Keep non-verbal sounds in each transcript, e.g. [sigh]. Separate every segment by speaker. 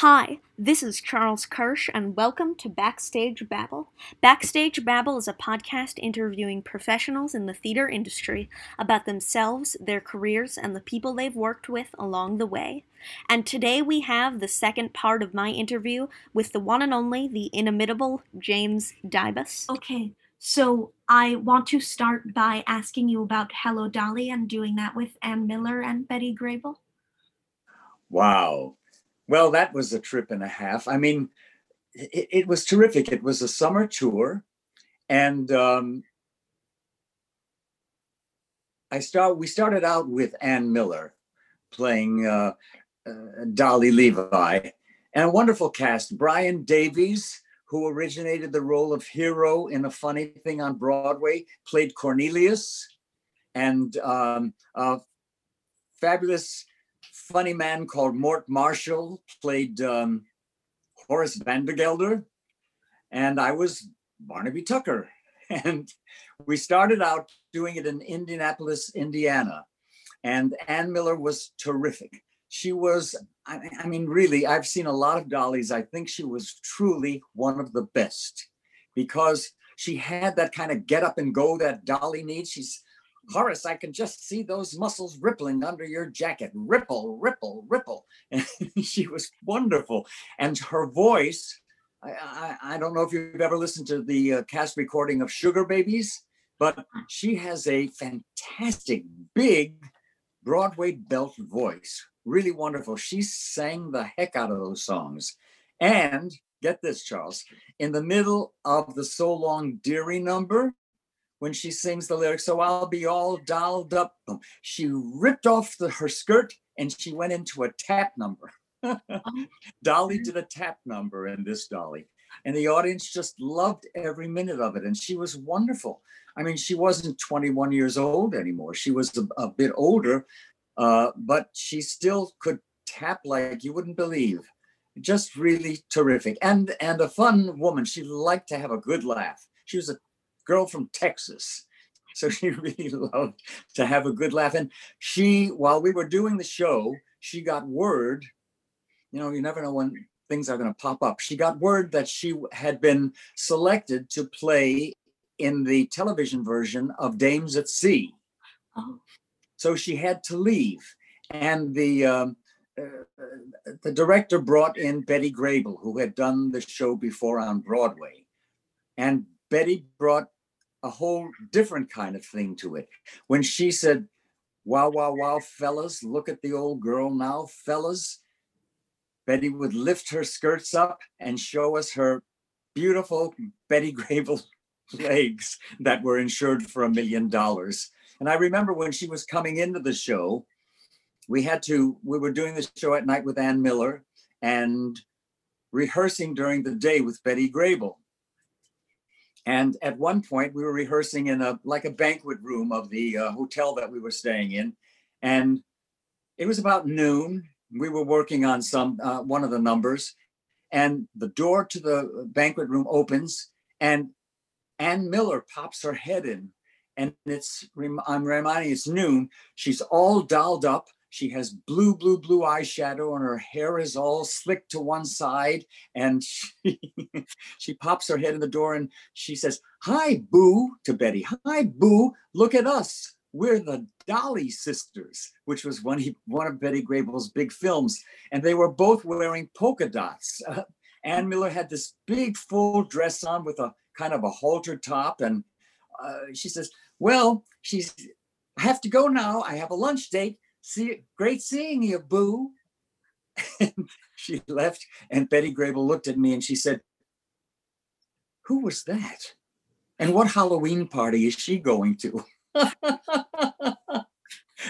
Speaker 1: Hi, this is Charles Kirsch, and welcome to Backstage Babble. Backstage Babble is a podcast interviewing professionals in the theater industry about themselves, their careers, and the people they've worked with along the way. And today we have the second part of my interview with the one and only, the inimitable James Dybas. Okay, so I want to start by asking you about Hello Dolly and doing that with Ann Miller and Betty Grable.
Speaker 2: Wow. Well, that was a trip and a half. I mean, it, it was terrific. It was a summer tour, and um, I start. We started out with Ann Miller playing uh, uh, Dolly Levi, and a wonderful cast. Brian Davies, who originated the role of hero in A Funny Thing on Broadway, played Cornelius, and um, a fabulous funny man called Mort Marshall played um, Horace Vandergelder, and I was Barnaby Tucker. [laughs] And we started out doing it in Indianapolis, Indiana. And Ann Miller was terrific. She was, I, I mean, really, I've seen a lot of dollies. I think she was truly one of the best because she had that kind of get up and go that dolly needs. She's Horace, I can just see those muscles rippling under your jacket. Ripple, ripple, ripple. [laughs] And she was wonderful. And her voice, I, I, I, don't know if you've ever listened to the uh, cast recording of Sugar Babies, but she has a fantastic, big Broadway belt voice. Really wonderful. She sang the heck out of those songs. And get this, Charles, in the middle of the So Long Dearie number, when she sings the lyrics, so I'll be all dolled up. She ripped off the, her skirt and she went into a tap number. [laughs] Dolly did a tap number in this Dolly. And the audience just loved every minute of it. And she was wonderful. I mean, she wasn't 21 years old anymore. She was a, a bit older, uh, but she still could tap like you wouldn't believe. Just really terrific. And and a fun woman. She liked to have a good laugh. She was a girl from Texas. So [laughs] she really loved to have a good laugh. And she, while we were doing the show, she got word, you know, you never know when things are going to pop up. She got word that she had been selected to play in the television version of Dames at Sea. Oh. So she had to leave. And the, um, uh, the director brought in Betty Grable, who had done the show before on Broadway. And Betty brought a whole different kind of thing to it. When she said, Wow, wow, wow, fellas, look at the old girl now, fellas. Betty would lift her skirts up and show us her beautiful Betty [laughs] Grable legs that were insured for a million dollars. And I remember when she was coming into the show, we had to, we were doing the show at night with Ann Miller and rehearsing during the day with Betty Grable. And at one point, we were rehearsing in a like a banquet room of the uh, hotel that we were staying in, and it was about noon. We were working on some uh, one of the numbers, and the door to the banquet room opens, and Ann Miller pops her head in, and it's I'm reminding it's noon. She's all dolled up she has blue, blue, blue eyeshadow, and her hair is all slicked to one side. And [laughs] she, she pops her head in the door and she says, Hi, Boo, to Betty. Hi, Boo, look at us. We're the Dolly Sisters, which was one, one of Betty Grable's big films. And they were both wearing polka dots. Uh, [laughs] Ann Miller had this big full dress on with a kind of a halter top. And uh, she says, Well, she's, I have to go now. I have a lunch date see, great seeing you, boo. And she left, and Betty Grable looked at me and she said, Who was that? And what Halloween party is she going to? [laughs]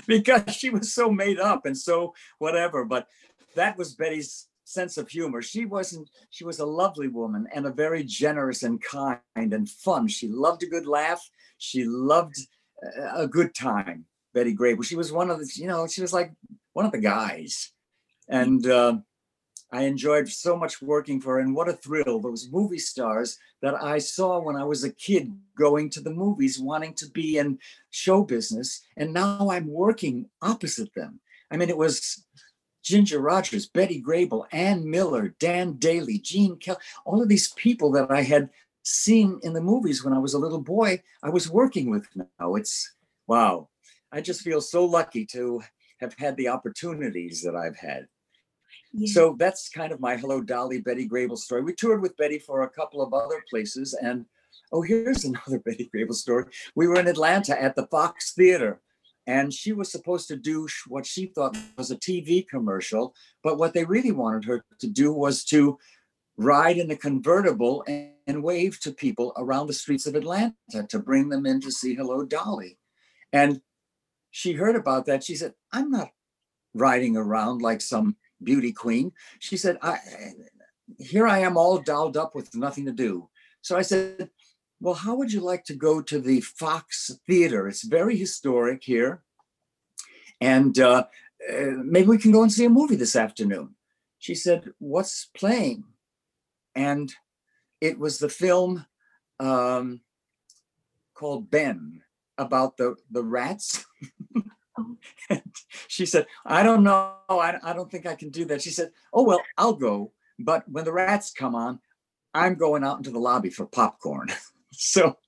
Speaker 2: because she was so made up and so whatever. But that was Betty's sense of humor. She wasn't, she was a lovely woman and a very generous and kind and fun. She loved a good laugh. She loved uh, a good time, Betty Grable. She was one of the, you know, she was like one of the guys. And uh, I enjoyed so much working for her. And what a thrill, those movie stars that I saw when I was a kid going to the movies, wanting to be in show business. And now I'm working opposite them. I mean, it was Ginger Rogers, Betty Grable, Ann Miller, Dan Dailey, Gene Kelly, all of these people that I had seen in the movies when I was a little boy, I was working with now. It's wow. I just feel so lucky to have had the opportunities that I've had. Yeah. So that's kind of my Hello Dolly Betty Grable story. We toured with Betty for a couple of other places. And oh, here's [laughs] another Betty Grable story. We were in Atlanta at the Fox Theater and she was supposed to do what she thought was a TV commercial, but what they really wanted her to do was to ride in a convertible and, and wave to people around the streets of Atlanta to bring them in to see Hello Dolly. And she heard about that. She said, I'm not riding around like some beauty queen. She said, I here I am all dolled up with nothing to do. So I said, well, how would you like to go to the Fox Theater? It's very historic here. And uh, uh, maybe we can go and see a movie this afternoon. She said, What's playing? And it was the film um, called Ben about the, the rats. Oh. [laughs] she said, I don't know. I, I don't think I can do that. She said, Oh, well, I'll go. But when the rats come on, I'm going out into the lobby for popcorn. [laughs] so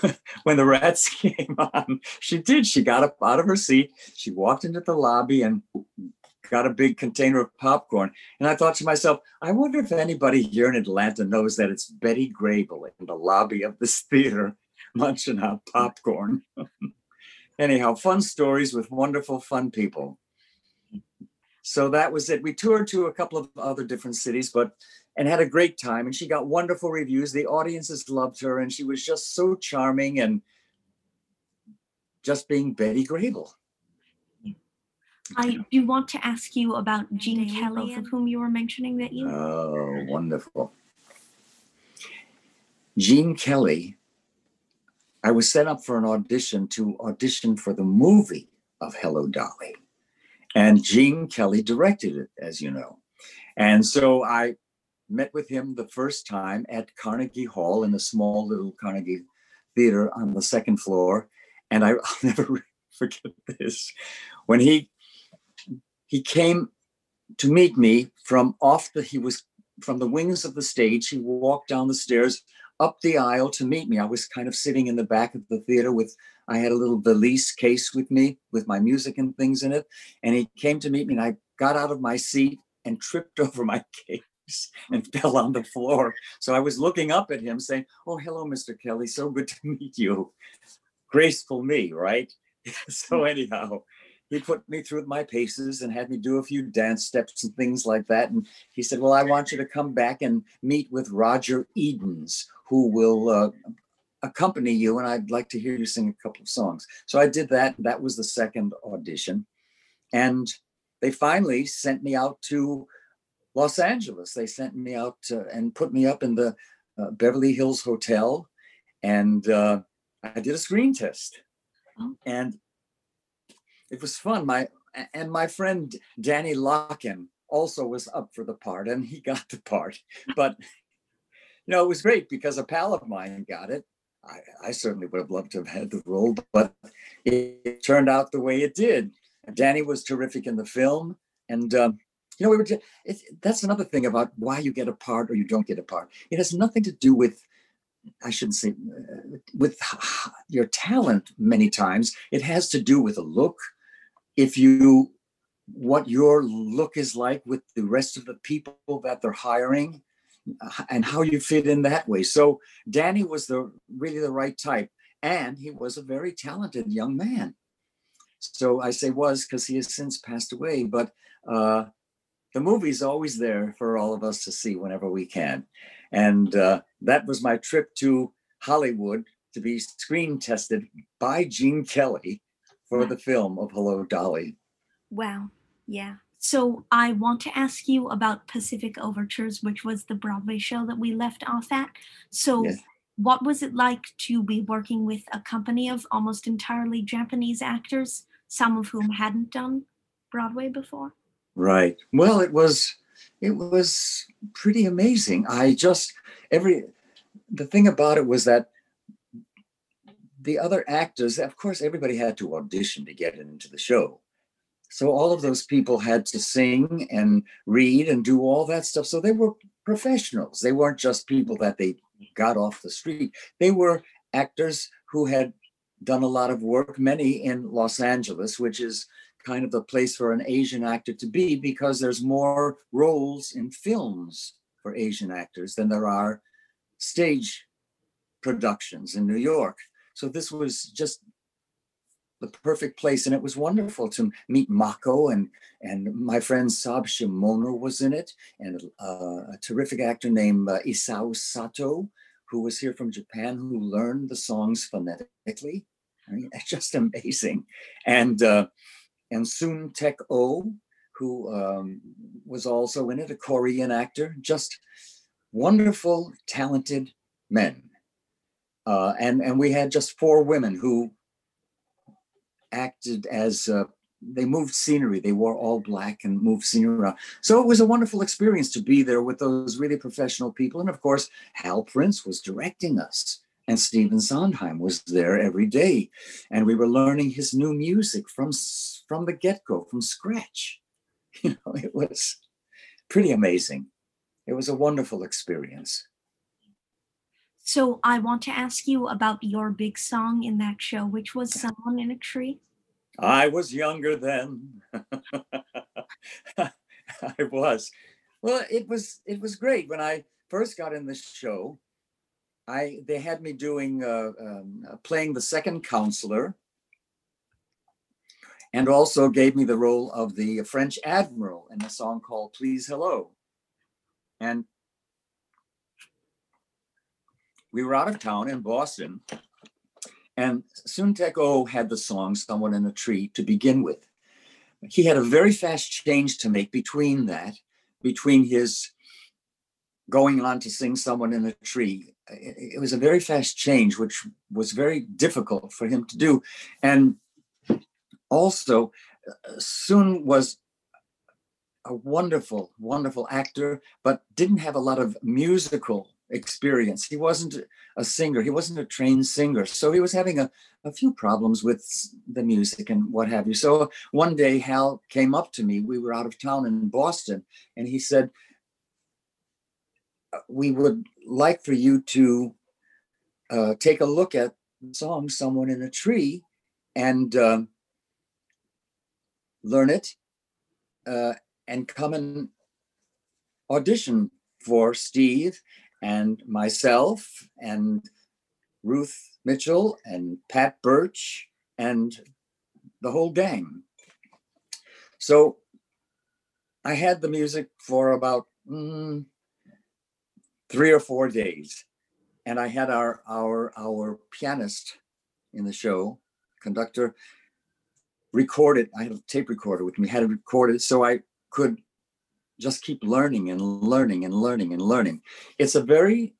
Speaker 2: [laughs] when the rats came on, she did. She got up out of her seat. She walked into the lobby and got a big container of popcorn. And I thought to myself, I wonder if anybody here in Atlanta knows that it's Betty Grable in the lobby of this theater munching on popcorn. Anyhow, fun stories with wonderful, fun people. So that was it. We toured to a couple of other different cities, but and had a great time. And she got wonderful reviews. The audiences loved her, and she was just so charming and just being Betty Grable.
Speaker 1: I do want to ask you about Gene Kelly, of whom you were mentioning that you.
Speaker 2: Oh, wonderful. Gene Kelly, I was set up for an audition to audition for the movie of Hello Dolly. And Gene Kelly directed it, as you know. And so I met with him the first time at Carnegie Hall in the small little Carnegie Theater on the second floor. And I, [laughs] will never forget this. When he he came to meet me from off the he was from the wings of the stage. He walked down the stairs up the aisle to meet me. I was kind of sitting in the back of the theater with I had a little valise case with me with my music and things in it. And he came to meet me and I got out of my seat and tripped [laughs] over my case and [laughs] fell on the floor. So I was looking up at him saying, Oh, hello, Mr. Kelly. So good to [laughs] meet you. Graceful me, right? so, mm. anyhow, he put me through my paces and had me do a few dance steps and things like that. And he said, Well, I want you to come back and meet with Roger Edens, who will uh, accompany you. And I'd like to hear you sing a couple of songs. So I did that. That was the second audition. And they finally sent me out to Los Angeles. They sent me out to, and put me up in the uh, Beverly Hills Hotel, and uh, I did a screen test, oh. and it was fun. My and my friend Danny Lockin also was up for the part, and he got the part. But know, it was great because a pal of mine got it. I, I certainly would have loved to have had the role, but it, it turned out the way it did. Danny was terrific in the film, and um, you know, we were. Just, that's another thing about why you get a part or you don't get a part. It has nothing to do with, I shouldn't say, uh, with your talent. Many times, it has to do with a look. If you, what your look is like with the rest of the people that they're hiring, and how you fit in that way. So Danny was the really the right type, and he was a very talented young man. So I say was because he has since passed away, but. Uh, the movie's always there for all of us to see whenever we can. And uh, that was my trip to Hollywood to be screen tested by Gene Kelly for the film of Hello Dolly.
Speaker 1: Wow. Yeah. So I want to ask you about Pacific Overtures, which was the Broadway show that we left off at. So
Speaker 2: Yes.
Speaker 1: what was it like to be working with a company of almost entirely Japanese actors, some of whom hadn't done Broadway before?
Speaker 2: Right. Well, it was it was pretty amazing. I just every the thing about it was that the other actors, of course, everybody had to audition to get into the show. So all of those people had to sing and read and do all that stuff. So they were professionals. They weren't just people that they got off the street. They were actors who had done a lot of work, many in Los Angeles, which is kind of the place for an Asian actor to be because there's more roles in films for Asian actors than there are stage productions in New York. So this was just the perfect place, and it was wonderful to meet Mako and and my friend Sab Shimono was in it, and uh, a terrific actor named uh, Isao Sato, who was here from Japan, who learned the songs phonetically. I mean, it's [laughs] just amazing, and uh, and Soon Tek O, who um, was also in it, a Korean actor, just wonderful, talented men. Uh, and and we had just four women who acted as uh, they moved scenery. They wore all black and moved scenery around. So it was a wonderful experience to be there with those really professional people. And of course, Hal Prince was directing us, and Stephen Sondheim was there every day, and we were learning his new music from from the get go, from scratch. [laughs] You know, it was pretty amazing. It was a wonderful experience.
Speaker 1: So I want to ask you about your big song in that show, which was Someone in a Tree.
Speaker 2: I was younger then. [laughs] I was. Well, it was it was great when I first got in the show. I they had me doing uh, um, uh, playing the second counselor, and also gave me the role of the French admiral in a song called "Please Hello," and we were out of town in Boston, and Sun Tek O had the song Someone in a Tree to begin with. He had a very fast change to make between that, between his going on to sing Someone in a Tree. It was a very fast change, which was very difficult for him to do. And also, Sun was a wonderful, wonderful actor, but didn't have a lot of musical experience. He wasn't a singer, he wasn't a trained singer. So he was having a, a few problems with the music and what have you. So one day, Hal came up to me. We were out of town in Boston, and he said, "Uh, We would like for you to uh, take a look at the song Someone in a Tree and um, learn it uh, and come and audition for Steve and myself and Ruth Mitchell and Pat Birch and the whole gang. So I had the music for about mm, three or four days, and I had our our our pianist in the show, conductor, record it. I had a tape recorder with me, had it recorded so I could just keep learning and learning and learning and learning. It's a very,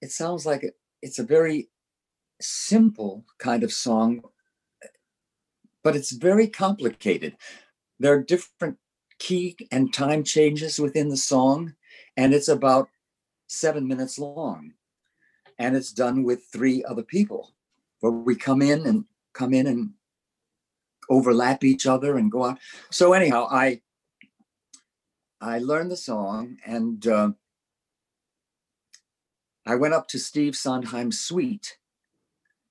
Speaker 2: it sounds like it's a very simple kind of song, but it's very complicated. There are different key and time changes within the song, and it's about seven minutes long. And it's done with three other people, where we come in and come in and overlap each other and go out. So anyhow, I I learned the song and uh, I went up to Steve Sondheim's suite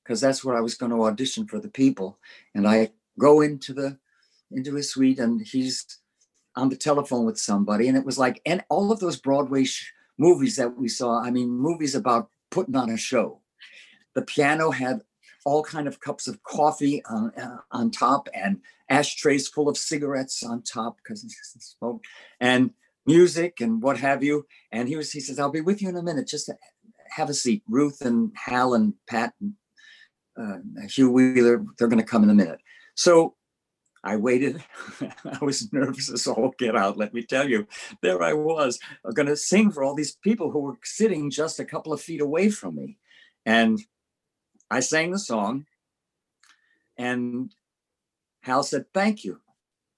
Speaker 2: because that's where I was going to audition for the people. And I go into the into his suite and he's on the telephone with somebody. And it was like, and all of those Broadway sh- movies that we saw, I mean, movies about putting on a show. The piano had all kind of cups of coffee on, uh, on top and ashtrays full of cigarettes on top because it's smoke and music and what have you. And he was, he says, I'll be with you in a minute. Just have a seat. Ruth and Hal and Pat and uh, Hugh Wheeler, they're going to come in a minute. So I waited. [laughs] I was nervous as all get out, let me tell you. There I was, going to sing for all these people who were sitting just a couple of feet away from me. And I sang the song, and Hal said, Thank you.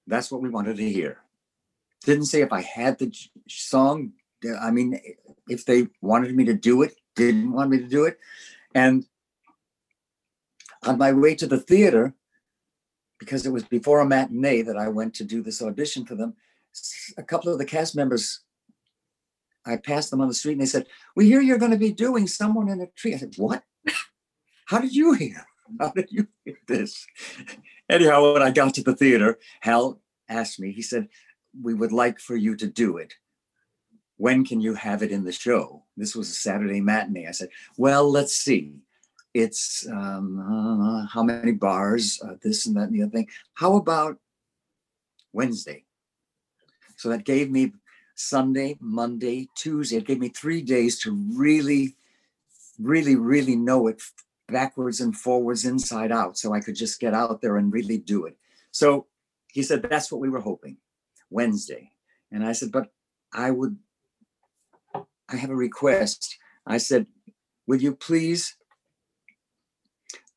Speaker 2: That's what we wanted to hear. Didn't say if I had the song. I mean, if they wanted me to do it, didn't want me to do it. And on my way to the theater, because it was before a matinee that I went to do this audition for them, a couple of the cast members, I passed them on the street and they said, We hear you're going to be doing someone in a tree. I said, What? How did you hear? How did you hear this? Anyhow, when I got to the theater, Hal asked me, he said, We would like for you to do it. When can you have it in the show? This was a Saturday matinee. I said, Well, let's see it's um, uh, how many bars, uh, this and that and the other thing. How about Wednesday? So that gave me Sunday, Monday, Tuesday. It gave me three days to really, really, really know it backwards and forwards, inside out. So I could just get out there and really do it. So he said, That's what we were hoping, Wednesday. And I said, But I would, I have a request. I said, Will you please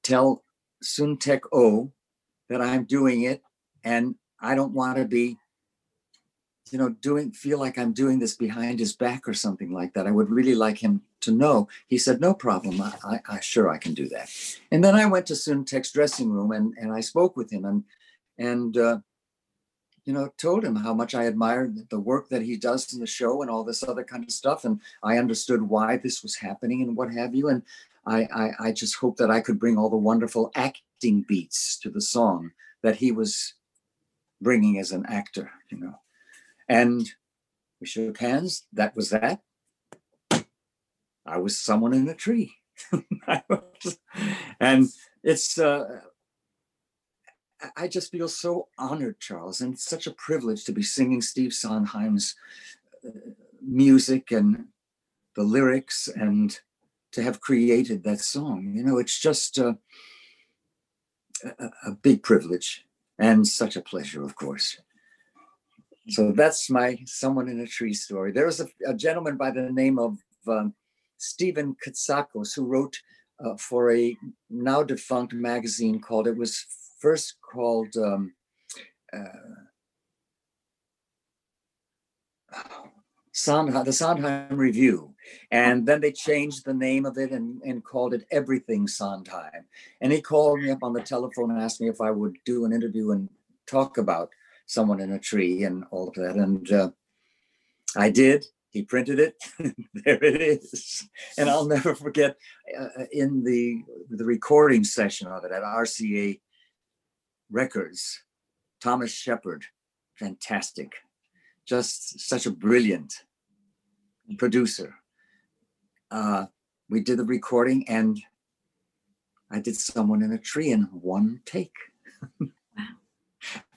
Speaker 2: tell Soon-Tek Oh that I'm doing it and I don't want to be, you know, doing feel like I'm doing this behind his back or something like that. I would really like him to know. He said, no problem. I, I, I sure I can do that. And then I went to Soon-Tek's dressing room and, and I spoke with him and and uh, you know told him how much I admired the work that he does in the show and all this other kind of stuff. And I understood why this was happening and what have you. And I, I, I just hope that I could bring all the wonderful acting beats to the song that he was bringing as an actor, you know. And we shook hands. That was that. I was someone in a tree. [laughs] and it's, uh, I just feel so honored, Charles, and it's such a privilege to be singing Steve Sondheim's uh, music and the lyrics and to have created that song. You know, it's just uh, a, a, big privilege and such a pleasure, of course. So that's my someone in a tree story. There was a, a gentleman by the name of um, Stephen Katsakos who wrote uh, for a now defunct magazine called, it was first called um, uh, Sondheim, the Sondheim Review. And then they changed the name of it and, and called it Everything Sondheim. And he called me up on the telephone and asked me if I would do an interview and talk about someone in a tree and all of that. And uh, I did. He printed it. [laughs] there it is. And I'll never forget uh, in the the recording session of it at RCA Records, Thomas Shepard, fantastic just such a brilliant producer. Uh, we did the recording and I did someone in a tree in one take. [laughs]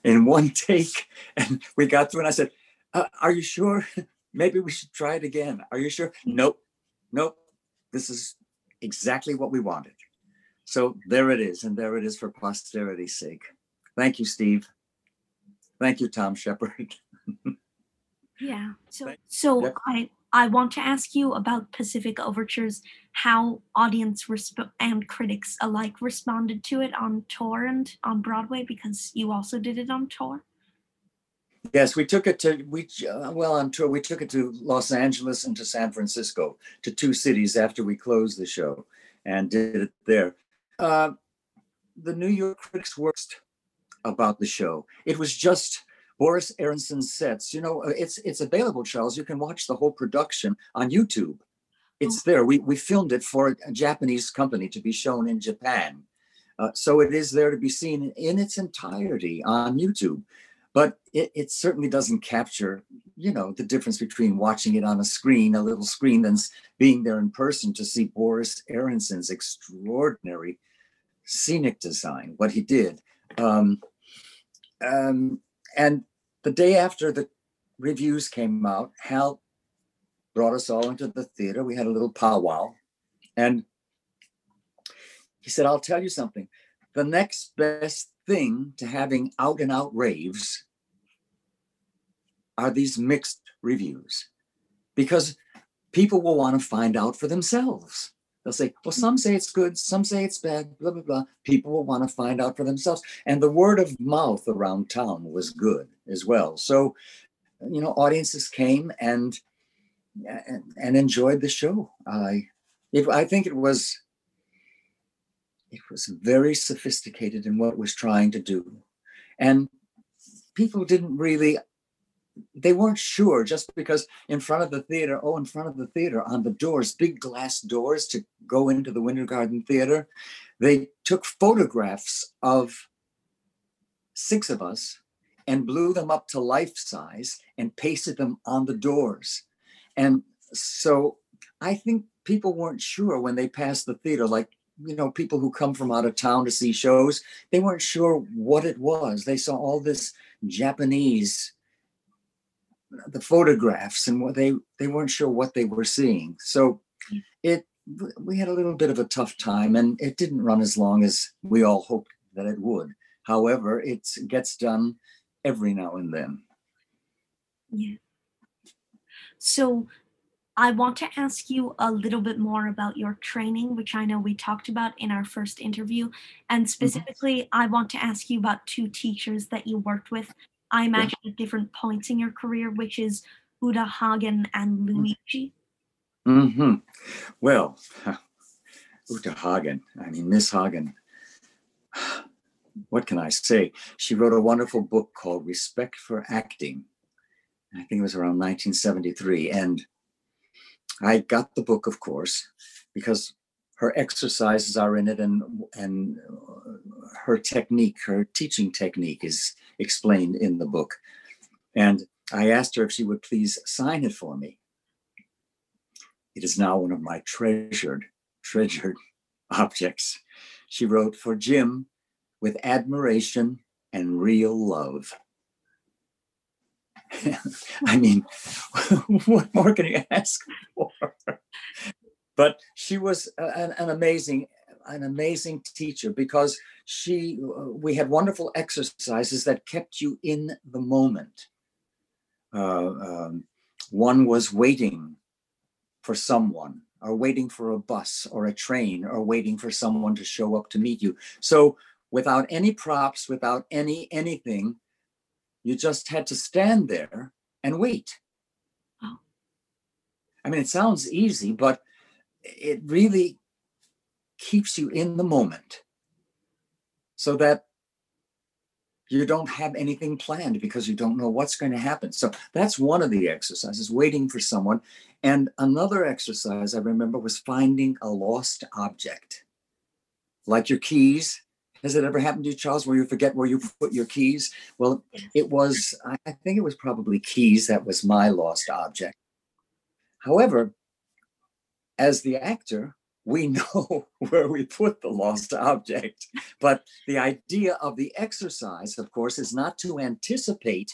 Speaker 2: in one [laughs] take. And we got through and I said, uh, Are you sure? [laughs] Maybe we should try it again. Are you sure? Nope. Nope. This is exactly what we wanted. So there it is. And there it is for posterity's sake. Thank you, Steve. Thank you, Tom Shepard. [laughs]
Speaker 1: Yeah. So so yep. I I want to ask you about Pacific Overtures, how audience resp- and critics alike responded to it on tour and on Broadway because you also did it on tour.
Speaker 2: Yes, we took it to we uh, well on tour. We took it to Los Angeles and to San Francisco, to two cities after we closed the show, and did it there. Uh, the New York critics worked about the show. It was just Boris Aronson's sets. You know, uh, it's it's available, Charles. You can watch the whole production on YouTube. It's oh. there. We we filmed it for a Japanese company to be shown in Japan. Uh, so it is there to be seen in its entirety on YouTube. But it, it certainly doesn't capture, you know, the difference between watching it on a screen, a little screen, than being there in person to see Boris Aronson's extraordinary scenic design, what he did. Um, um, and the day after the reviews came out, Hal brought us all into the theater. We had a little powwow. And he said, I'll tell you something. The next best thing to having out and out raves are these mixed reviews because people will want to find out for themselves. They'll say, well, some say it's good, some say it's bad, blah, blah, blah. People will want to find out for themselves. And the word of mouth around town was good as well. So, you know, audiences came and and, and enjoyed the show. I it, I think it was it was very sophisticated in what it was trying to do. And people didn't really they weren't sure just because in front of the theater, oh, in front of the theater on the doors, big glass doors to go into the Winter Garden Theater, they took photographs of six of us and blew them up to life size and pasted them on the doors. And so I think people weren't sure when they passed the theater, like, you know, people who come from out of town to see shows, they weren't sure what it was. They saw all this Japanese the photographs and what they they weren't sure what they were seeing so mm. it we had a little bit of a tough time and it didn't run as long as we all hoped that it would however it gets done every now and then
Speaker 1: yeah so I want to ask you a little bit more about your training, which I know we talked about in our first interview. And mm-hmm. specifically, mm-hmm. I want to ask you about two teachers that you worked with I imagine at different points in your career, which is Uta Hagen and mm. Luigi.
Speaker 2: Mm-hmm. Mm-hmm. Well, [sighs] Uta Hagen, I mean, Miss Hagen, what can I say? She wrote a wonderful book called Respect for Acting. I think it was around 1973. And I got the book, of course, because her exercises are in it and and her technique her teaching technique is explained in the book and i asked her if she would please sign it for me it is now one of my treasured treasured [laughs] objects she wrote for jim with admiration and real love. [laughs] I mean [laughs] what more can you ask for? But she was an, an amazing an amazing teacher because she we had wonderful exercises that kept you in the moment. Uh, um, one was waiting for someone or waiting for a bus or a train or waiting for someone to show up to meet you so without any props without any anything you just had to stand there and wait oh. i mean it sounds easy but it really keeps you in the moment so that you don't have anything planned because you don't know what's going to happen. So that's one of the exercises, waiting for someone. And another exercise I remember was finding a lost object, like your keys. Has it ever happened to you, Charles, where you forget where you put your keys? Well, it was, I think it was probably keys that was my lost object. However, as the actor, we know [laughs] where we put the lost object. But the idea of the exercise, of course, is not to anticipate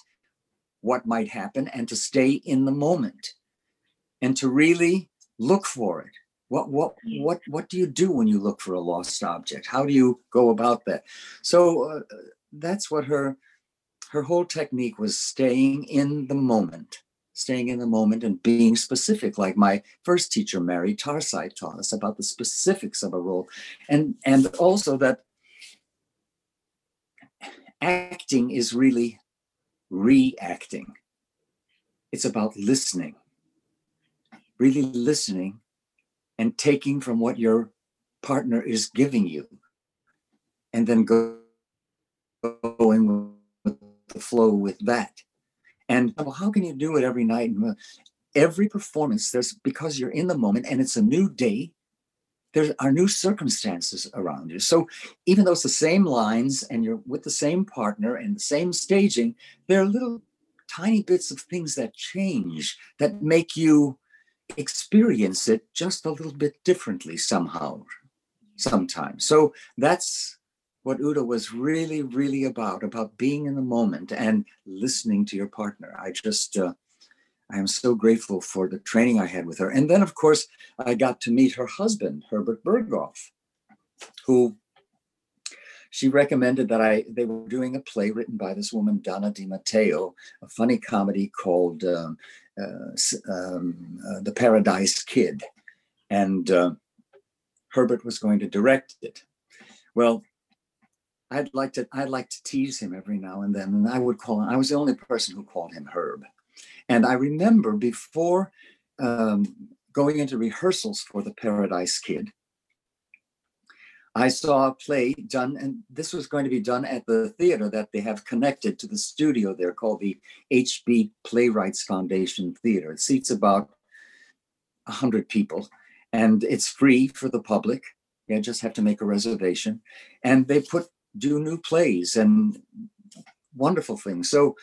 Speaker 2: what might happen and to stay in the moment and to really look for it. What what what what do you do when you look for a lost object? How do you go about that? So uh, that's what her her whole technique was staying in the moment staying in the moment and being specific like my first teacher mary tarsite taught us about the specifics of a role. And and also that acting is really reacting. It's about listening really listening and taking from what your partner is giving you and then go, going with the flow with that and oh, well, how can you do it every night? Uh, every performance, there's because you're in the moment and it's a new day, there are new circumstances around you. So even though it's the same lines and you're with the same partner and the same staging, there are little tiny bits of things that change that make you experience it just a little bit differently somehow sometimes so that's what Uta was really, really about, about being in the moment and listening to your partner. I just, uh, I am so grateful for the training I had with her. And then, of course, I got to meet her husband, Herbert Berghof, who she recommended that I they were doing a play written by this woman Donna Di Matteo, a funny comedy called um, uh, um, uh, The Paradise Kid, and uh, Herbert was going to direct it. Well, I'd like to I'd like to tease him every now and then, and I would call him. I was the only person who called him Herb, and I remember before um, going into rehearsals for The Paradise Kid, I saw a play done, and this was going to be done at the theater that they have connected to the studio there called the HB Playwrights Foundation Theater. It seats about 100 people, and it's free for the public. You just have to make a reservation. And they put do new plays and wonderful things. So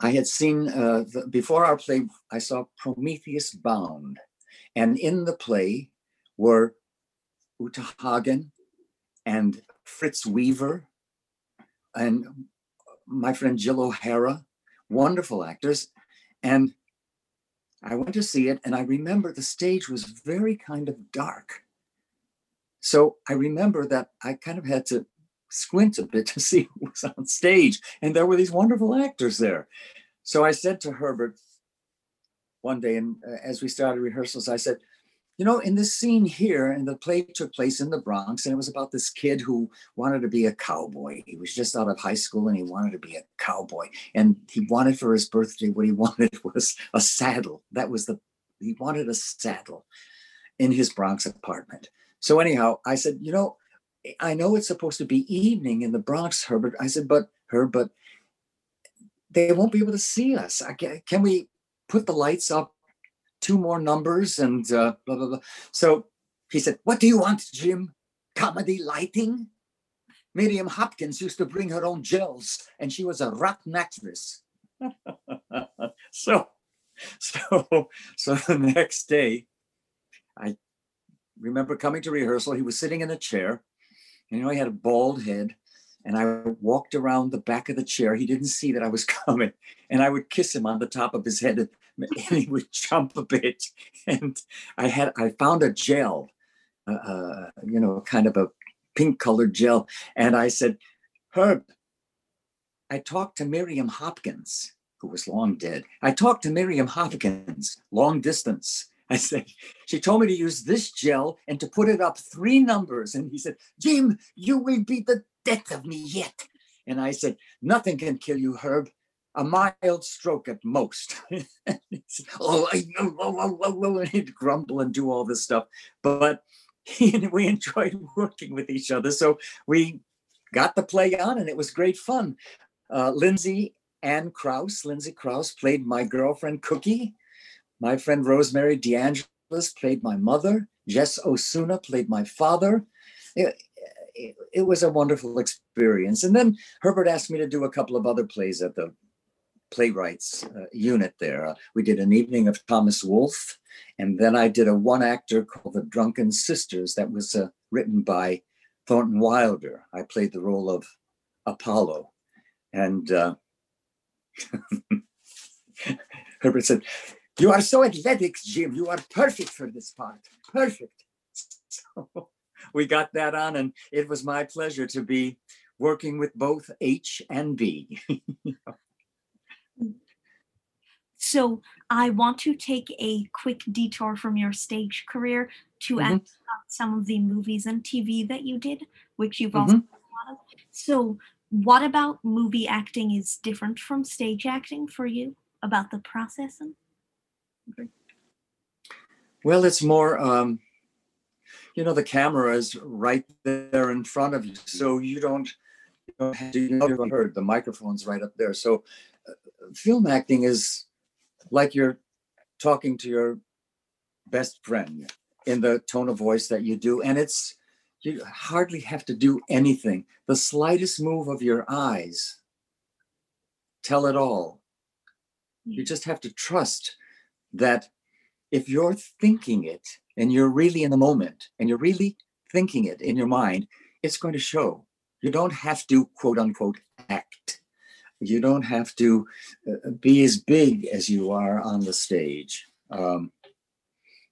Speaker 2: I had seen uh, the, before our play, I saw Prometheus Bound, and in the play were Uta Hagen and Fritz Weaver and my friend Jill O'Hara, wonderful actors. And I went to see it, and I remember the stage was very kind of dark. So I remember that I kind of had to squint a bit [laughs] to see who was on stage, and there were these wonderful actors there. So I said to Herbert one day, and uh, as we started rehearsals, I said, you know, in this scene here, and the play took place in the Bronx, and it was about this kid who wanted to be a cowboy. He was just out of high school and he wanted to be a cowboy. And he wanted for his birthday, what he [laughs] wanted was a saddle. That was the, he wanted a saddle in his Bronx apartment. So, anyhow, I said, you know, I know it's supposed to be evening in the Bronx, Herbert. I said, but, Herb, but they won't be able to see us. Can, can we put the lights up two more numbers and uh, blah, blah, blah. So he said, What do you want, Jim? Comedy lighting? Miriam Hopkins used to bring her own gels and she was a rotten actress. [laughs] so, so, so the next day, I remember coming to rehearsal. He was sitting in a chair. And, you know, he had a bald head. And I walked around the back of the chair. He didn't see that I was [laughs] coming. And I would kiss him on the top of his head [laughs] and he would jump a bit. And I had I found a gel, uh, uh, you know, kind of a pink colored gel, and I said, Herb, I talked to Miriam Hopkins, who was long dead. I talked to Miriam Hopkins, long distance. I said, she told me to use this gel and to put it up three numbers. And he said, Jim, you will be the death of me yet. And I said, nothing can kill you, Herb a mild stroke at most. [laughs] oh, I, oh, oh, oh, and he'd grumble and do all this stuff. But he and we [laughs] enjoyed working with each other. So we got the play on and it was great fun. Uh, Lindsay Ann Krause, Lindsay Krause played my girlfriend Cookie. My friend Rosemary DeAngelis played my mother. Jess Osuna played my father. It, it, it was a wonderful experience. And then Herbert asked me to do a couple of other plays at the playwrights uh, unit there. Uh, we did an evening of Thomas Wolfe, and then I did a one actor called The Drunken Sisters that was uh, written by Thornton Wilder. I played the role of Apollo. And uh, [laughs] Herbert said, You are so athletic, Jim. You are perfect for this part. Perfect. So [laughs] we got that on, and it was my pleasure to be working with both H and B. [laughs]
Speaker 1: So I want to take a quick detour from your stage career to mm-hmm. ask about some of the movies and TV that you did, which you've also mm-hmm. a lot of. So what about movie acting is different from stage acting for you about the processing?
Speaker 2: Well, it's more, um, you know, the camera is right there in front of you, so you don't, you don't have to, you know, heard the microphone's right up there. So, uh, film acting is like you're talking to your best friend in the tone of voice that you do. And it's, you hardly have to do anything. The slightest move of your eyes tell it all. You just have to trust that if you're thinking it and you're really in the moment and you're really thinking it in your mind, it's going to show. You don't have to, quote unquote, act. You don't have to uh, be as big as you are on the stage. Um,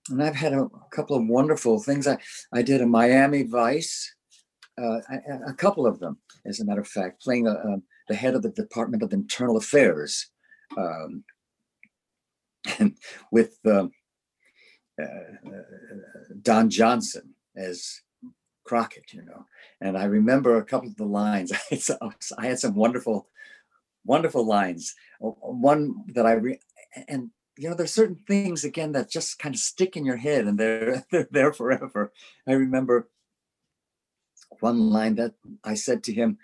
Speaker 2: and I've had a, a, couple of wonderful things. I, I did a Miami Vice uh, a, a, couple of them, as a matter of fact, playing a, a, the head of the Department of Internal Affairs, um, and with um, uh, uh, Don Johnson as Crockett, you know. And I remember a couple of the lines. [laughs] I had some wonderful, wonderful lines. One that I re- and you know, there's certain things again that just kind of stick in your head and they're [laughs] they're there forever. I remember one line that I said to him,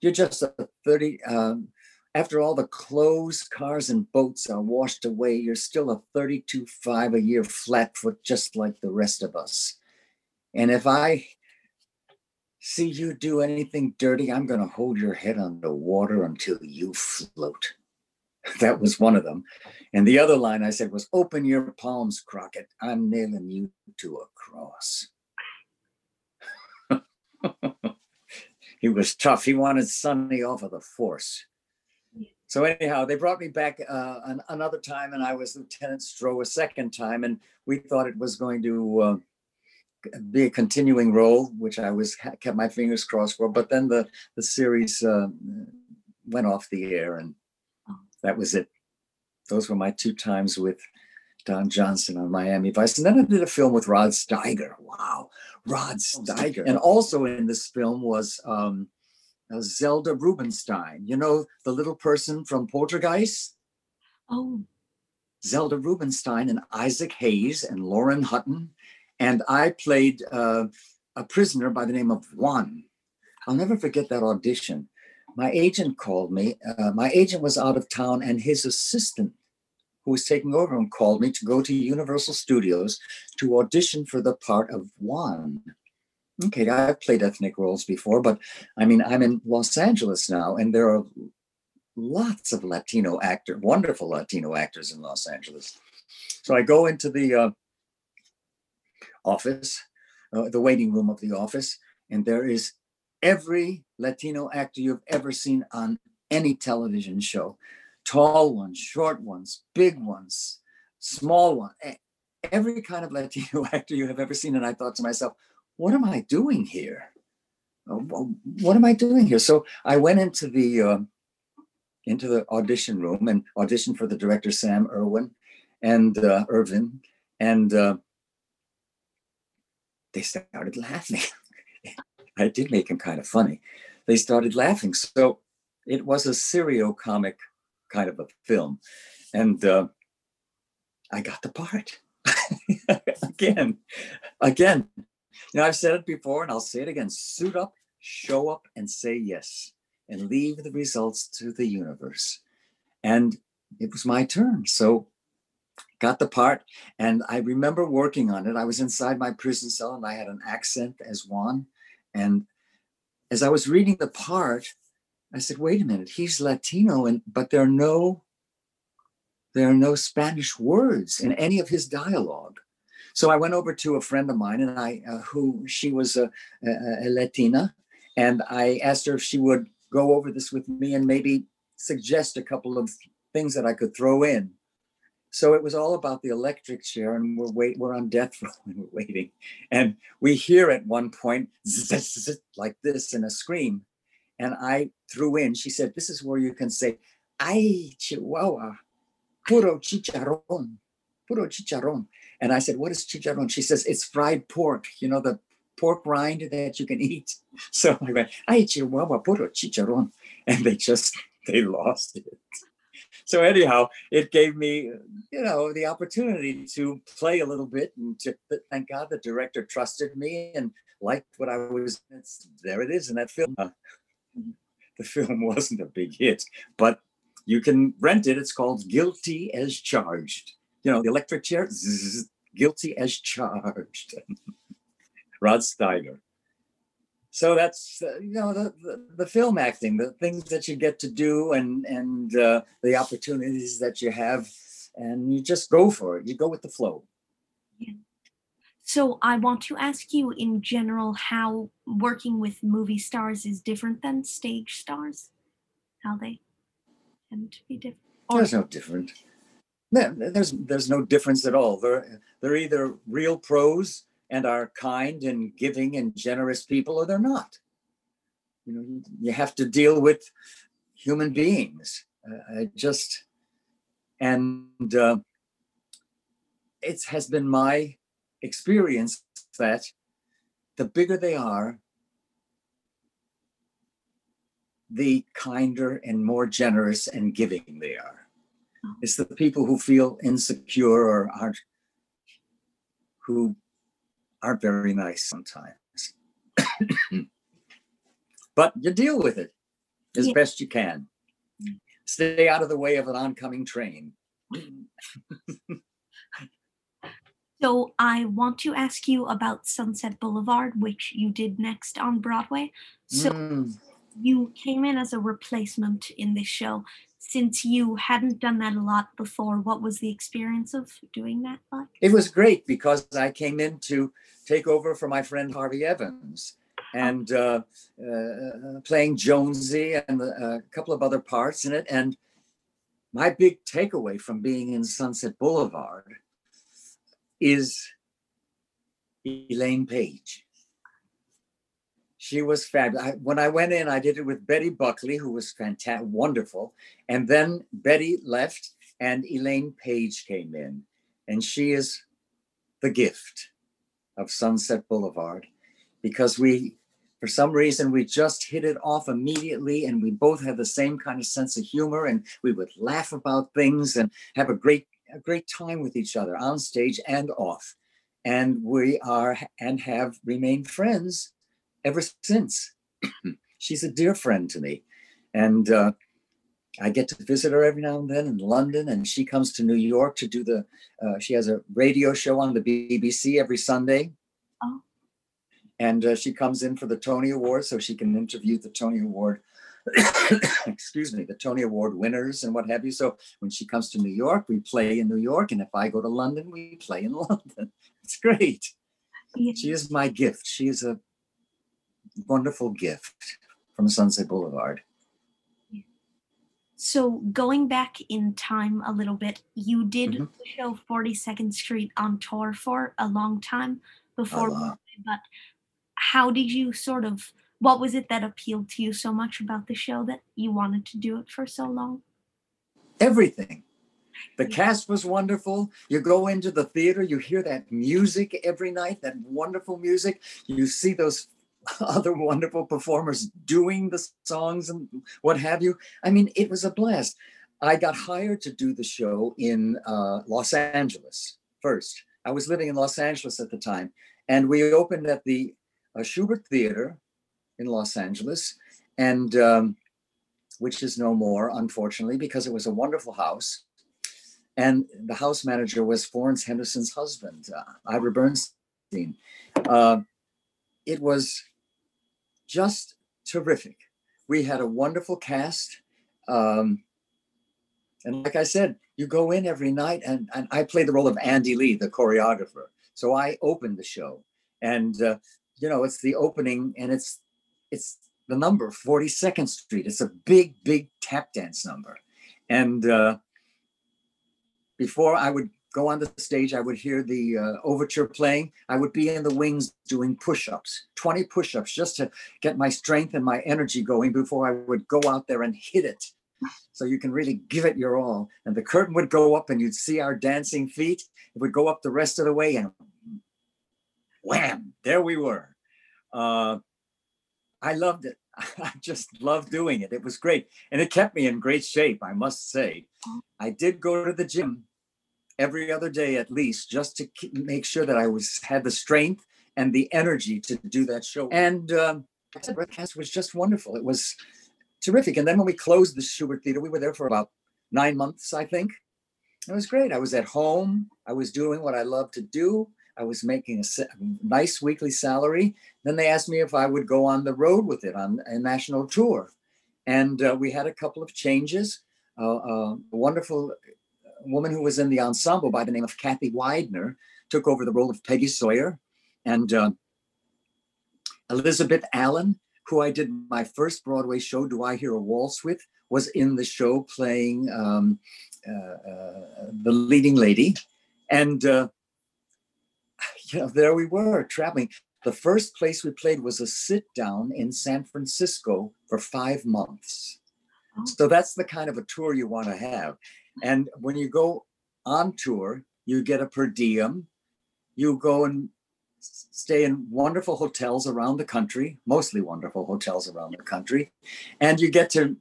Speaker 2: "You're just a 30. Um, after all the clothes, cars, and boats are washed away, you're still a 32.5 a year flatfoot, just like the rest of us. And if I see you do anything dirty, I'm going to hold your head under water until you float." [laughs] That was one of them. And the other line I said was, Open your palms, Crockett. I'm nailing you to a cross. [laughs] he was tough. He wanted Sonny off of the force. So anyhow, they brought me back uh, an, another time, and I was Lieutenant Stroh a second time, and we thought it was going to uh, be a continuing role, which I was kept my fingers crossed for. But then the the series uh, went off the air, and that was it. Those were my two times with Don Johnson on Miami Vice. And then I did a film with Rod Steiger. Wow, Rod oh, Steiger. And also in this film was um, Zelda Rubinstein. You know, the little person from Poltergeist?
Speaker 1: Oh.
Speaker 2: Zelda Rubinstein and Isaac Hayes and Lauren Hutton. And I played uh, a prisoner by the name of Juan. I'll never forget that audition my agent called me. Uh, my agent was out of town, and his assistant, who was taking over him, called me to go to Universal Studios to audition for the part of Juan. Okay, I've played ethnic roles before, but I mean, I'm in Los Angeles now, and there are lots of Latino actors, wonderful Latino actors in Los Angeles. So I go into the uh, office, uh, the waiting room of the office, and there is every Latino actor you've ever seen on any television show tall ones, short ones, big ones, small ones, every kind of Latino [laughs] actor you have ever seen. And I thought to myself, what am I doing here? Uh, what am I doing here? So I went into the uh, into the audition room and auditioned for the director Sam Irwin and uh, Irvin, and uh, they started laughing. [laughs] I did make him kind of funny. They started laughing. So it was a serio comic kind of a film. And uh, I got the part. [laughs] again, again. You know, I've said it before and I'll say it again suit up, show up, and say yes, and leave the results to the universe. And it was my turn. So got the part and i remember working on it i was inside my prison cell and i had an accent as Juan and as I was reading the part, I said, wait a minute, he's Latino, and but there are no there are no Spanish words in any of his dialogue. So I went over to a friend of mine, and I uh, who she was a, a, a Latina, and I asked her if she would go over this with me and maybe suggest a couple of things that I could throw in. So it was all about the electric chair, and we're wait we're on death [laughs] row and we're waiting, and we hear at one point like this in a scream, and I threw in. She said, "This is where you can say, ay Chihuahua, puro chicharrón, puro chicharrón." And I said, "What is chicharrón?" She says, "It's fried pork. You know the pork rind that you can eat." [laughs] So I went, "Ay Chihuahua, puro chicharrón," [laughs] and they just they lost it so anyhow, it gave me, you know, the opportunity to play a little bit, and to thank God the director trusted me and liked what I was. It's, there it is in that film. Uh, the film [laughs] wasn't a big hit, but you can rent it. It's called Guilty as Charged. You know, the electric chair, zzz, guilty as charged. [laughs] Rod Steiger. So that's uh, you know the, the, the film acting the things that you get to do and and uh, the opportunities that you have and you just go for it. You go with the flow.
Speaker 1: Yeah. so i want to ask you in general how working with movie stars is different than stage stars? How they tend to be different?
Speaker 2: Or- there's no different there's there's no difference at all they're they're either real pros and are kind and giving and generous people or they're not. you know, you have to deal with human beings. Uh, I just, and uh, it has been my experience that the bigger they are, the kinder and more generous and giving they are. It's the people who feel insecure or aren't, who aren't very nice sometimes. [coughs] but you deal with it as yeah. best you can. Stay out of the way of an oncoming train. [laughs]
Speaker 1: so I want to ask you about Sunset Boulevard, which you did next on Broadway. So mm. you came in as a replacement in this show. Since you hadn't done that a lot before, what was the experience of doing that like?
Speaker 2: It was great because I came in to take over for my friend Harvey Evans and uh, uh, playing Jonesy and a couple of other parts in it. And my big takeaway from being in Sunset Boulevard is Elaine Paige. She was fabulous. I, when I went in, I did it with Betty Buckley, who was fantastic, wonderful. And then Betty left, and Elaine Paige came in, and she is the gift of Sunset Boulevard because we, for some reason, we just hit it off immediately and we both had the same kind of sense of humor and we would laugh about things and have a great, a great time with each other on stage and off. And we are and have remained friends ever since. [clears throat] She's a dear friend to me. And uh, I get to visit her every now and then in London, and she comes to New York to do the. Uh, she has a radio show on the BBC every Sunday. Oh. And uh, she comes in for the Tony Award so she can interview the Tony Award, [coughs] excuse me, the Tony Award winners and what have you. So when she comes to New York, we play in New York, and if I go to London, we play in [laughs] London. It's great. Yeah. She is my gift. She is a wonderful gift from Sunset Boulevard.
Speaker 1: So going back in time a little bit, you did mm-hmm. show 42nd Street on tour for a long time before, uh, but how did you sort of what was it that appealed to you so much about the show that you wanted to do it for so long?
Speaker 2: Everything. The cast was wonderful. You go into the theater, you hear that music every night, that wonderful music. You see those [laughs] other wonderful performers doing the songs and what have you. I mean, it was a blast. I got hired to do the show in uh, Los Angeles first. I was living in Los Angeles at the time, and we opened at the uh, Shubert Theater in Los Angeles, and um, which is no more, unfortunately, because it was a wonderful house. And the house manager was Florence Henderson's husband, uh, Ira Bernstein. Uh, it was just terrific. We had a wonderful cast. Um, and like I said, you go in every night, and, and I play the role of Andy Lee, the choreographer. So I opened the show, and uh, you know it's the opening, and it's it's the number 42nd Street. It's a big, big tap dance number, and uh, before I would go on the stage, I would hear the uh, overture playing. I would be in the wings doing push ups, 20 push ups, just to get my strength and my energy going before I would go out there and hit it. So you can really give it your all. And the curtain would go up and you'd see our dancing feet. It would go up the rest of the way and wham, there we were. Uh, I loved it. [laughs] I just loved doing it. It was great. And it kept me in great shape, I must say. I did go to the gym every other day at least, just to make sure that I was had the strength and the energy to do that show. And um, broadcast was just wonderful. It was terrific. And then when we closed the Shubert Theater, we were there for about nine months, I think. It was great. I was at home. I was doing what I love to do. I was making a nice weekly salary. Then they asked me if I would go on the road with it on a national tour. And uh, we had a couple of changes. Uh, uh, a wonderful woman who was in the ensemble by the name of Kathy Widener took over the role of Peggy Sawyer. And uh, Elizabeth Allen, who I did my first Broadway show, Do I Hear a Waltz with, was in the show playing um, uh, uh, the leading lady. And, uh, [sighs] you know, there we were traveling. the first place we played was a sit down in San Francisco for five months. Oh. So that's the kind of a tour you want to have. And when you go on tour, you get a per diem. You go and stay in wonderful hotels around the country, mostly wonderful hotels around the country. And you get to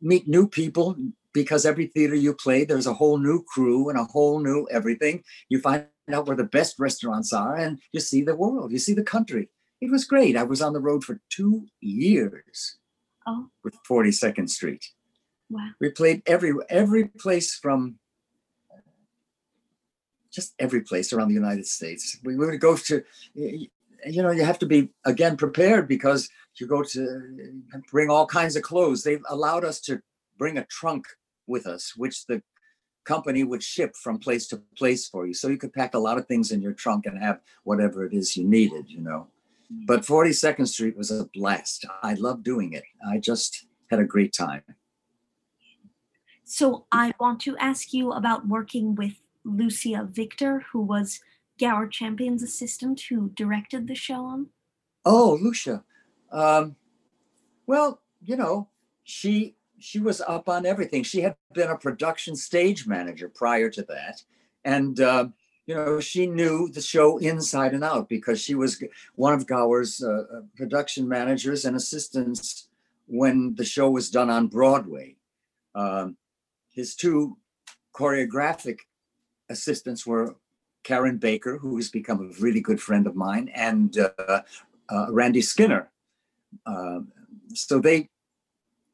Speaker 2: meet new people because every theater you play, there's a whole new crew and a whole new everything. You find out where the best restaurants are and you see the world, you see the country. It was great. I was on the road for two years oh. with 42nd Street. Wow. We played every every place from just every place around the United States. We would go to, you know, you have to be again prepared because you go to bring all kinds of clothes. They've allowed us to bring a trunk with us, which the company would ship from place to place for you. So you could pack a lot of things in your trunk and have whatever it is you needed, you know. Mm. But 42nd Street was a blast. I loved doing it. I just had a great time.
Speaker 1: So I want to ask you about working with Lucia Victor, who was Gower Champion's assistant who directed the show on.
Speaker 2: Oh, Lucia. Um, well, you know, she she was up on everything. She had been a production stage manager prior to that, and uh, you know she knew the show inside and out because she was one of Gower's uh, uh, production managers and assistants when the show was done on Broadway. Um, his two choreographic assistants were Karin Baker, who has become a really good friend of mine, and uh, uh, Randy Skinner. Um, so they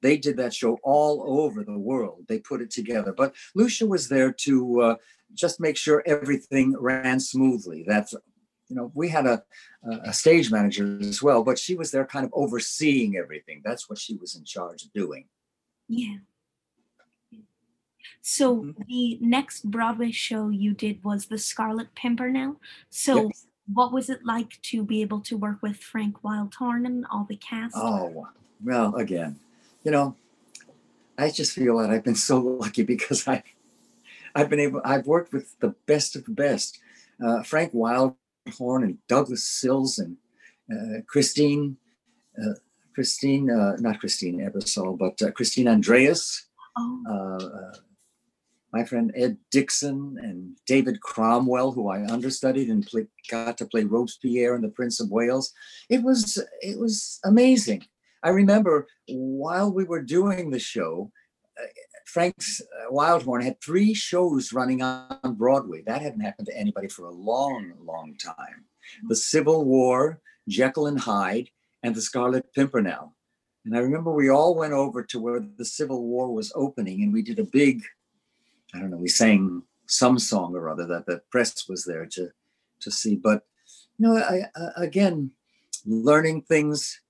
Speaker 2: they did that show all over the world. They put it together. But Lucia was there to uh, just make sure everything ran smoothly. That's, you know, we had a, a stage manager as well, but she was there kind of overseeing everything. That's what she was in charge of doing.
Speaker 1: Yeah. So mm-hmm. the next Broadway show you did was The Scarlet Pimpernel. So yes. what was it like to be able to work with Frank Wildhorn and all the cast?
Speaker 2: Oh, well, again, you know, I just feel that I've been so [laughs] lucky because I, I've been able, I've worked with the best of the best. Uh, Frank Wildhorn and Douglas Sills and uh, Christine, uh, Christine, uh, not Christine Ebersole, but uh, Christine Andreas. Oh. My friend Ed Dixon and David Cromwell, who I understudied and play, got to play Robespierre and the Prince of Wales. It was it was amazing. I remember while we were doing the show, uh, Frank's uh, Wildhorn had three shows running on Broadway. That hadn't happened to anybody for a long, long time. The Civil War, Jekyll and Hyde, and the Scarlet Pimpernel. And I remember we all went over to where the Civil War was opening, and we did a big, I don't know, we sang some song or other that the press was there to to see. But you know, I, uh, again, learning things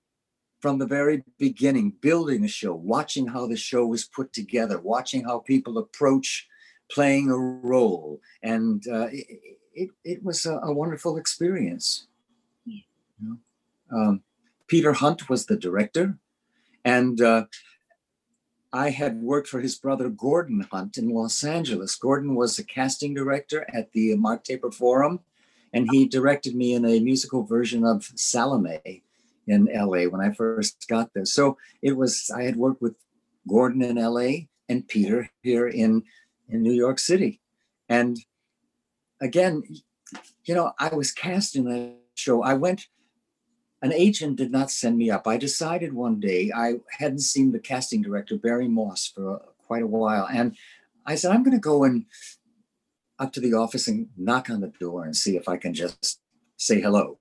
Speaker 2: from the very beginning, building a show, watching how the show was put together, watching how people approach playing a role. And uh, it, it, it, was a, a, wonderful experience. Yeah. You know? um, Peter Hunt was the director. And uh, I had worked for his brother Gordon Hunt in Los Angeles. Gordon was a casting director at the Mark Taper Forum, and he directed me in a musical version of Salome in LA when I first got there. So it was I had worked with Gordon in LA and Peter here in in New York City. And again, you know, I was cast in that show. I went an agent did not send me up. I decided one day I hadn't seen the casting director Barry Moss for quite a while and I said I'm going to go and up to the office and knock on the door and see if I can just say hello.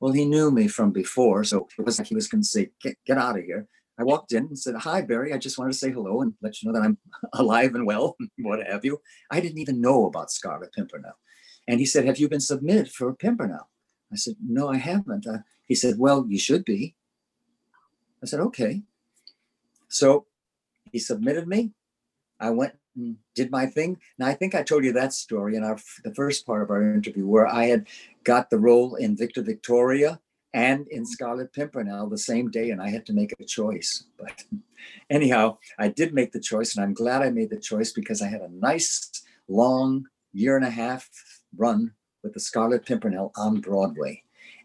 Speaker 2: Well, he knew me from before, so it was like he was going to say, get, get out of here. I walked in and said, Hi, Barry. I just wanted to say hello and let you know that I'm [laughs] alive and well, [laughs] what have you. I didn't even know about Scarlet Pimpernel. And he said, Have you been submitted for Pimpernel? I said, No, I haven't. Uh, he said, Well, you should be. I said, Okay. So he submitted me. I went and did my thing. Now, I think I told you that story in our the first part of our interview where I had got the role in Victor Victoria and in Scarlet Pimpernel the same day, and I had to make a choice. But anyhow, I did make the choice, and I'm glad I made the choice because I had a nice, long year and a half run with the Scarlet Pimpernel on Broadway.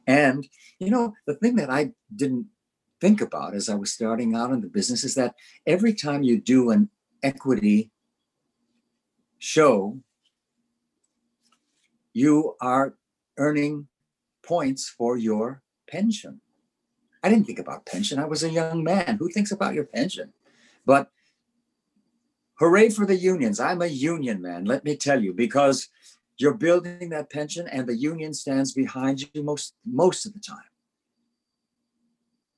Speaker 2: And, you know, the thing that I didn't think about as I was starting out in the business is that every time you do an equity show, you are earning points for your pension. I didn't think about pension. I was a young man. Who thinks about your pension? But hooray for the unions. I'm a union man, let me tell you, because you're building that pension and the union stands behind you most most of the time.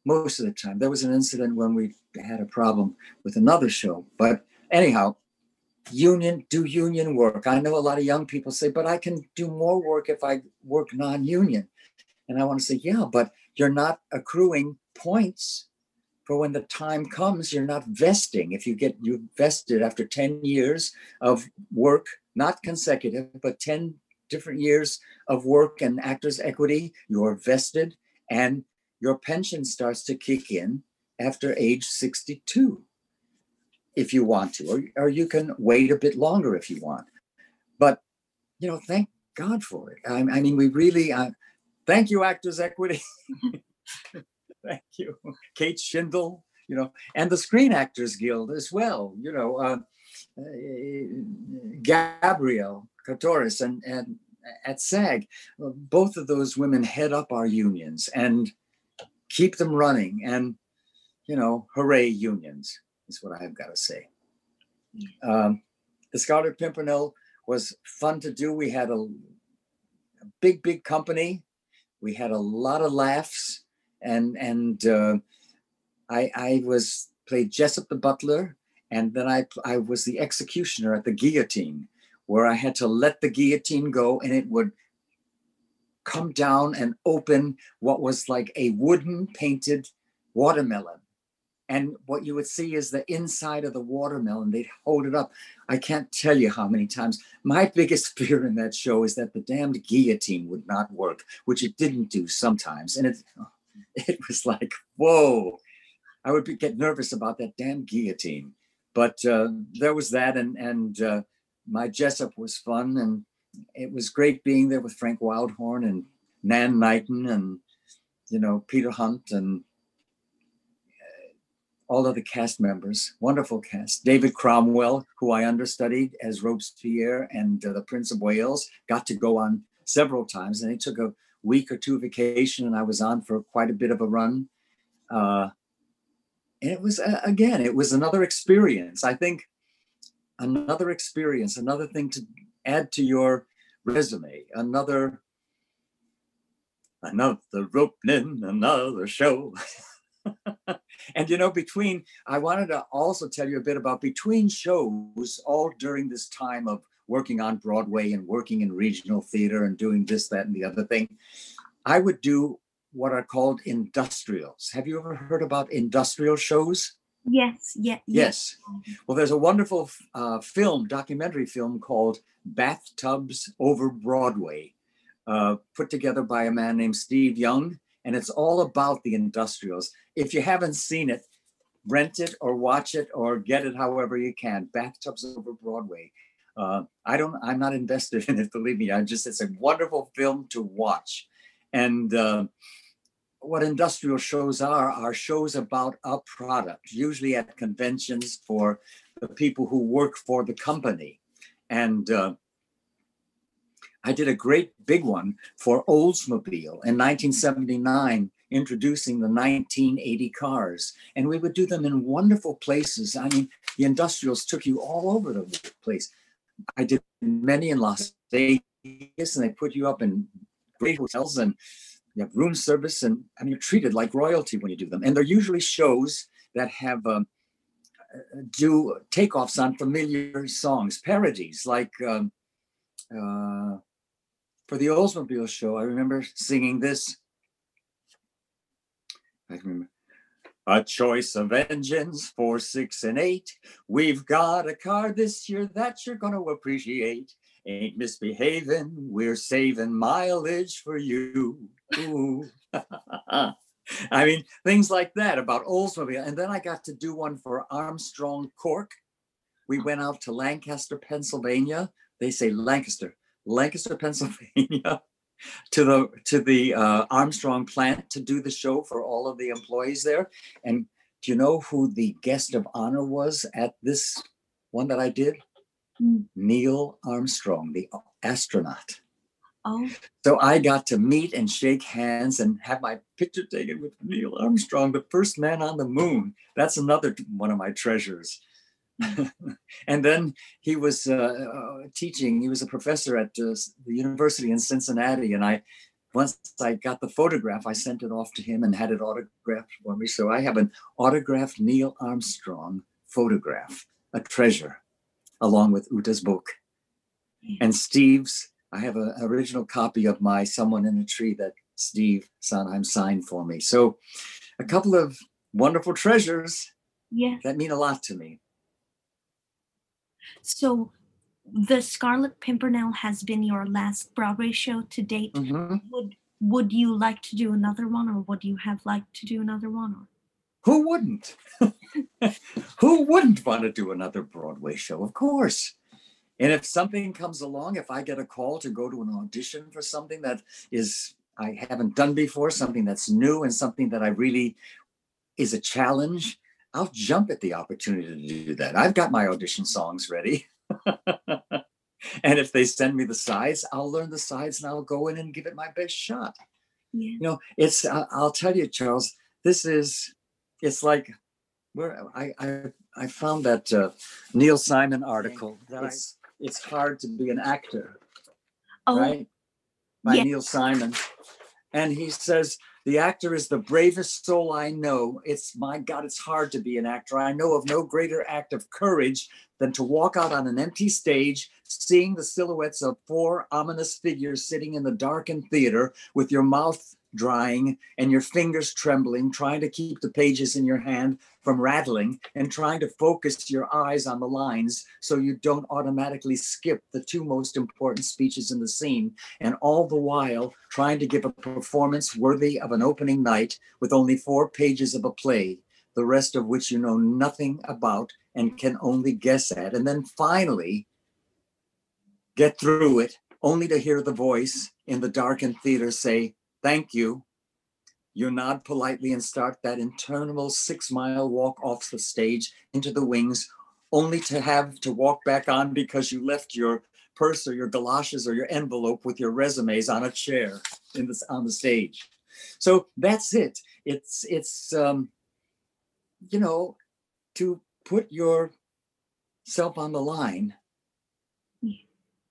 Speaker 2: Most of the time. There was an incident when we had a problem with another show. But anyhow, union, do union work. I know a lot of young people say, but I can do more work if I work non-union. And I want to say, yeah, but you're not accruing points for when the time comes, you're not vesting. If you get you vested after 10 years of work, not consecutive, but 10 different years of work and actors equity, you're vested and your pension starts to kick in after age 62 if you want to, or, or you can wait a bit longer if you want. But, you know, thank God for it. I, I mean, we really, uh, thank you, Actors Equity. [laughs] thank you, Kate Shindle, you know, and the Screen Actors Guild as well, you know, uh, uh, Gabrielle Carteris and, and at SAG, both of those women head up our unions and keep them running. And, you know, hooray, unions is what I've got to say. Um, the Scarlet Pimpernel was fun to do. We had a, a, big, big company. We had a lot of laughs, and and uh, I I was played Jessup the butler, and then I I was the executioner at the guillotine, where I had to let the guillotine go, and it would come down and open what was like a wooden painted watermelon. And what you would see is the inside of the watermelon they'd hold it up. I can't tell you how many times. My biggest [laughs] fear in that show is that the damned guillotine would not work which it didn't do sometimes. And it [laughs] it was like whoa. I would be, get nervous about that damn guillotine but uh, there was that and and uh, my jessup was fun and it was great being there with frank wildhorn and nan knighton and you know peter hunt and all of the cast members, wonderful cast. David Cromwell, who I understudied as Robespierre and uh, the Prince of Wales, got to go on several times, and he took a week or two vacation, and I was on for quite a bit of a run. Uh, and it was uh, again, it was another experience. I think another experience, another thing to add to your resume, another another opening, another show. [laughs] and you know, between, I wanted to also tell you a bit about between shows, all during this time of working on Broadway and working in regional theater and doing this, that, and the other thing, I would do what are called industrials. Have you ever heard about industrial shows?
Speaker 1: Yes, yeah,
Speaker 2: yes. Yes. Well, there's a wonderful uh, film, documentary film called Bathtubs Over Broadway, uh, put together by a man named Steve Young and it's all about the industrials. If you haven't seen it, rent it or watch it or get it however you can. Bathtubs over Broadway. Uh, I don't. I'm not invested [laughs] in it. Believe me. I just. It's a wonderful film to watch, and uh, what industrial shows are are shows about a product, usually at conventions for the people who work for the company, and uh, I did a great big one for Oldsmobile in 1979, introducing the 1980 cars. And we would do them in wonderful places. I mean, the industrials took you all over the place. I did many in Las Vegas, and they put you up in great hotels and you have room service. And mean, you're treated like royalty when you do them. And they're usually shows that have um, do takeoffs on familiar songs, parodies like. Um, uh, for the Oldsmobile show, I remember singing this. I remember. A choice of engines, four, six, and eight. We've got a car this year that you're going to appreciate. Ain't misbehaving, we're saving mileage for you. [laughs] I mean, things like that about Oldsmobile. And then I got to do one for Armstrong Cork. We went out to Lancaster, Pennsylvania. They say Lancaster, Lancaster, [laughs] Pennsylvania, to the to the uh, Armstrong plant to do the show for all of the employees there. And do you know who the guest of honor was at this one that I did?
Speaker 1: Mm.
Speaker 2: Neil Armstrong, the astronaut.
Speaker 1: Oh,
Speaker 2: So I got to meet and shake hands and have my picture taken with Neil Armstrong, the first man on the moon. That's another one of my treasures. [laughs] and then he was uh, uh, teaching. He was a professor at uh, the university in Cincinnati, and I once I got the photograph, I sent it off to him and had it autographed for me. So I have an autographed Neil Armstrong photograph, a treasure, along with Uta's book and Steve's. I have an original copy of my "Someone in a Tree" that Steve Sondheim signed for me. So, a couple of wonderful treasures
Speaker 1: yes.
Speaker 2: that mean a lot to me.
Speaker 1: So, the Scarlet Pimpernel has been your last Broadway show to date.
Speaker 2: Mhm.
Speaker 1: Would Would you like to do another one, or would you have liked to do another one? Or
Speaker 2: Who wouldn't? [laughs] Who wouldn't want to do another Broadway show? Of course. And if something comes along, if I get a call to go to an audition for something that is I haven't done before, something that's new and something that I really is a challenge, I'll jump at the opportunity to do that. I've got my audition songs ready. [laughs] and if they send me the sides, I'll learn the sides and I'll go in and give it my best shot
Speaker 1: yeah,
Speaker 2: you know it's i'll tell you charles this is it's like where i i, I found that uh, neil simon article. that it's, it's hard to be an actor
Speaker 1: oh,
Speaker 2: right? By
Speaker 1: yeah.
Speaker 2: neil simon. And he says the actor is the bravest soul i know. It's my god it's hard to be an actor. I know of no greater act of courage than to walk out on an empty stage seeing the silhouettes of four ominous figures sitting in the darkened theater with your mouth drying and your fingers trembling, trying to keep the pages in your hand from rattling and trying to focus your eyes on the lines so you don't automatically skip the two most important speeches in the scene. And all the while trying to give a performance worthy of an opening night with only four pages of a play, the rest of which you know nothing about and can only guess at. And then finally, get through it only to hear the voice in the darkened theater say, Thank you. You nod politely and start that interminable six mile walk off the stage into the wings, only to have to walk back on because you left your purse or your galoshes or your envelope with your resumes on a chair in this on the stage. So that's it. It's it's um, you know to put yourself on the line.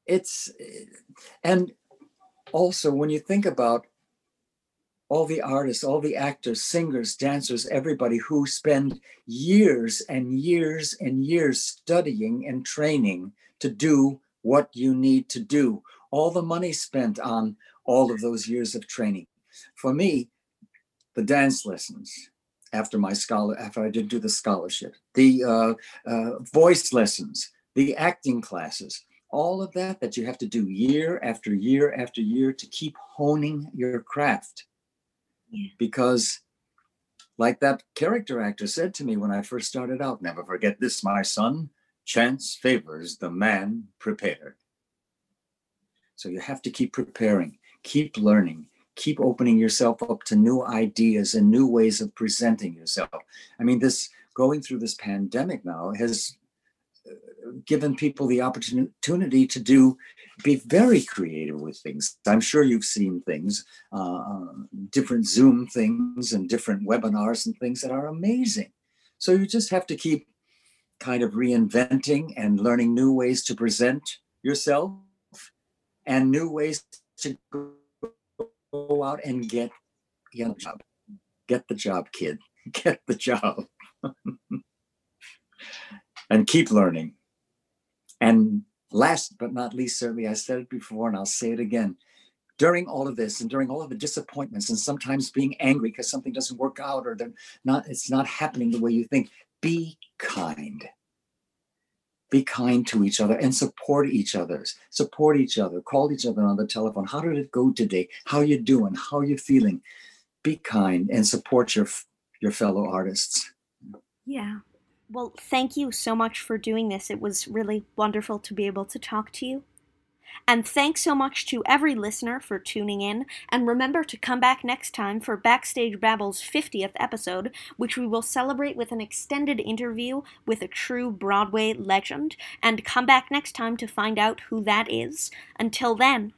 Speaker 2: It's and also when you think about all the artists, all the actors, singers, dancers, everybody who spend years and years and years studying and training to do what you need to do. All the money spent on all of those years of training. For me, the dance lessons after my scholar, after I did do the scholarship, the uh, uh, voice lessons, the acting classes, all of that that you have to do year after year after year to keep honing your craft Because like that character actor said to me when I first started out, never forget this, my son. Chance favors the man prepared. So you have to keep preparing, keep learning, keep opening yourself up to new ideas and new ways of presenting yourself. I mean, this going through this pandemic now has uh, given people the opportunity to do be very creative with things. I'm sure you've seen things, uh, different Zoom things and different webinars and things that are amazing. So you just have to keep kind of reinventing and learning new ways to present yourself and new ways to go out and get job. Get the job, kid. [laughs] Get the job. [laughs] and keep learning. And last but not least, certainly, I said it before and I'll say it again. During all of this and during all of the disappointments and sometimes being angry because something doesn't work out or they're not, it's not happening the way you think, be kind. Be kind to each other and support each other's. Support each other. Call each other on the telephone. How did it go today? How you doing? How you feeling? Be kind and support your your fellow artists.
Speaker 1: Yeah. Well, thank you so much for doing this. It was really wonderful to be able to talk to you. And thanks so much to every listener for tuning in, and remember to come back next time for Backstage Babble's 50th episode, which we will celebrate with an extended interview with a true Broadway legend, and come back next time to find out who that is. Until then,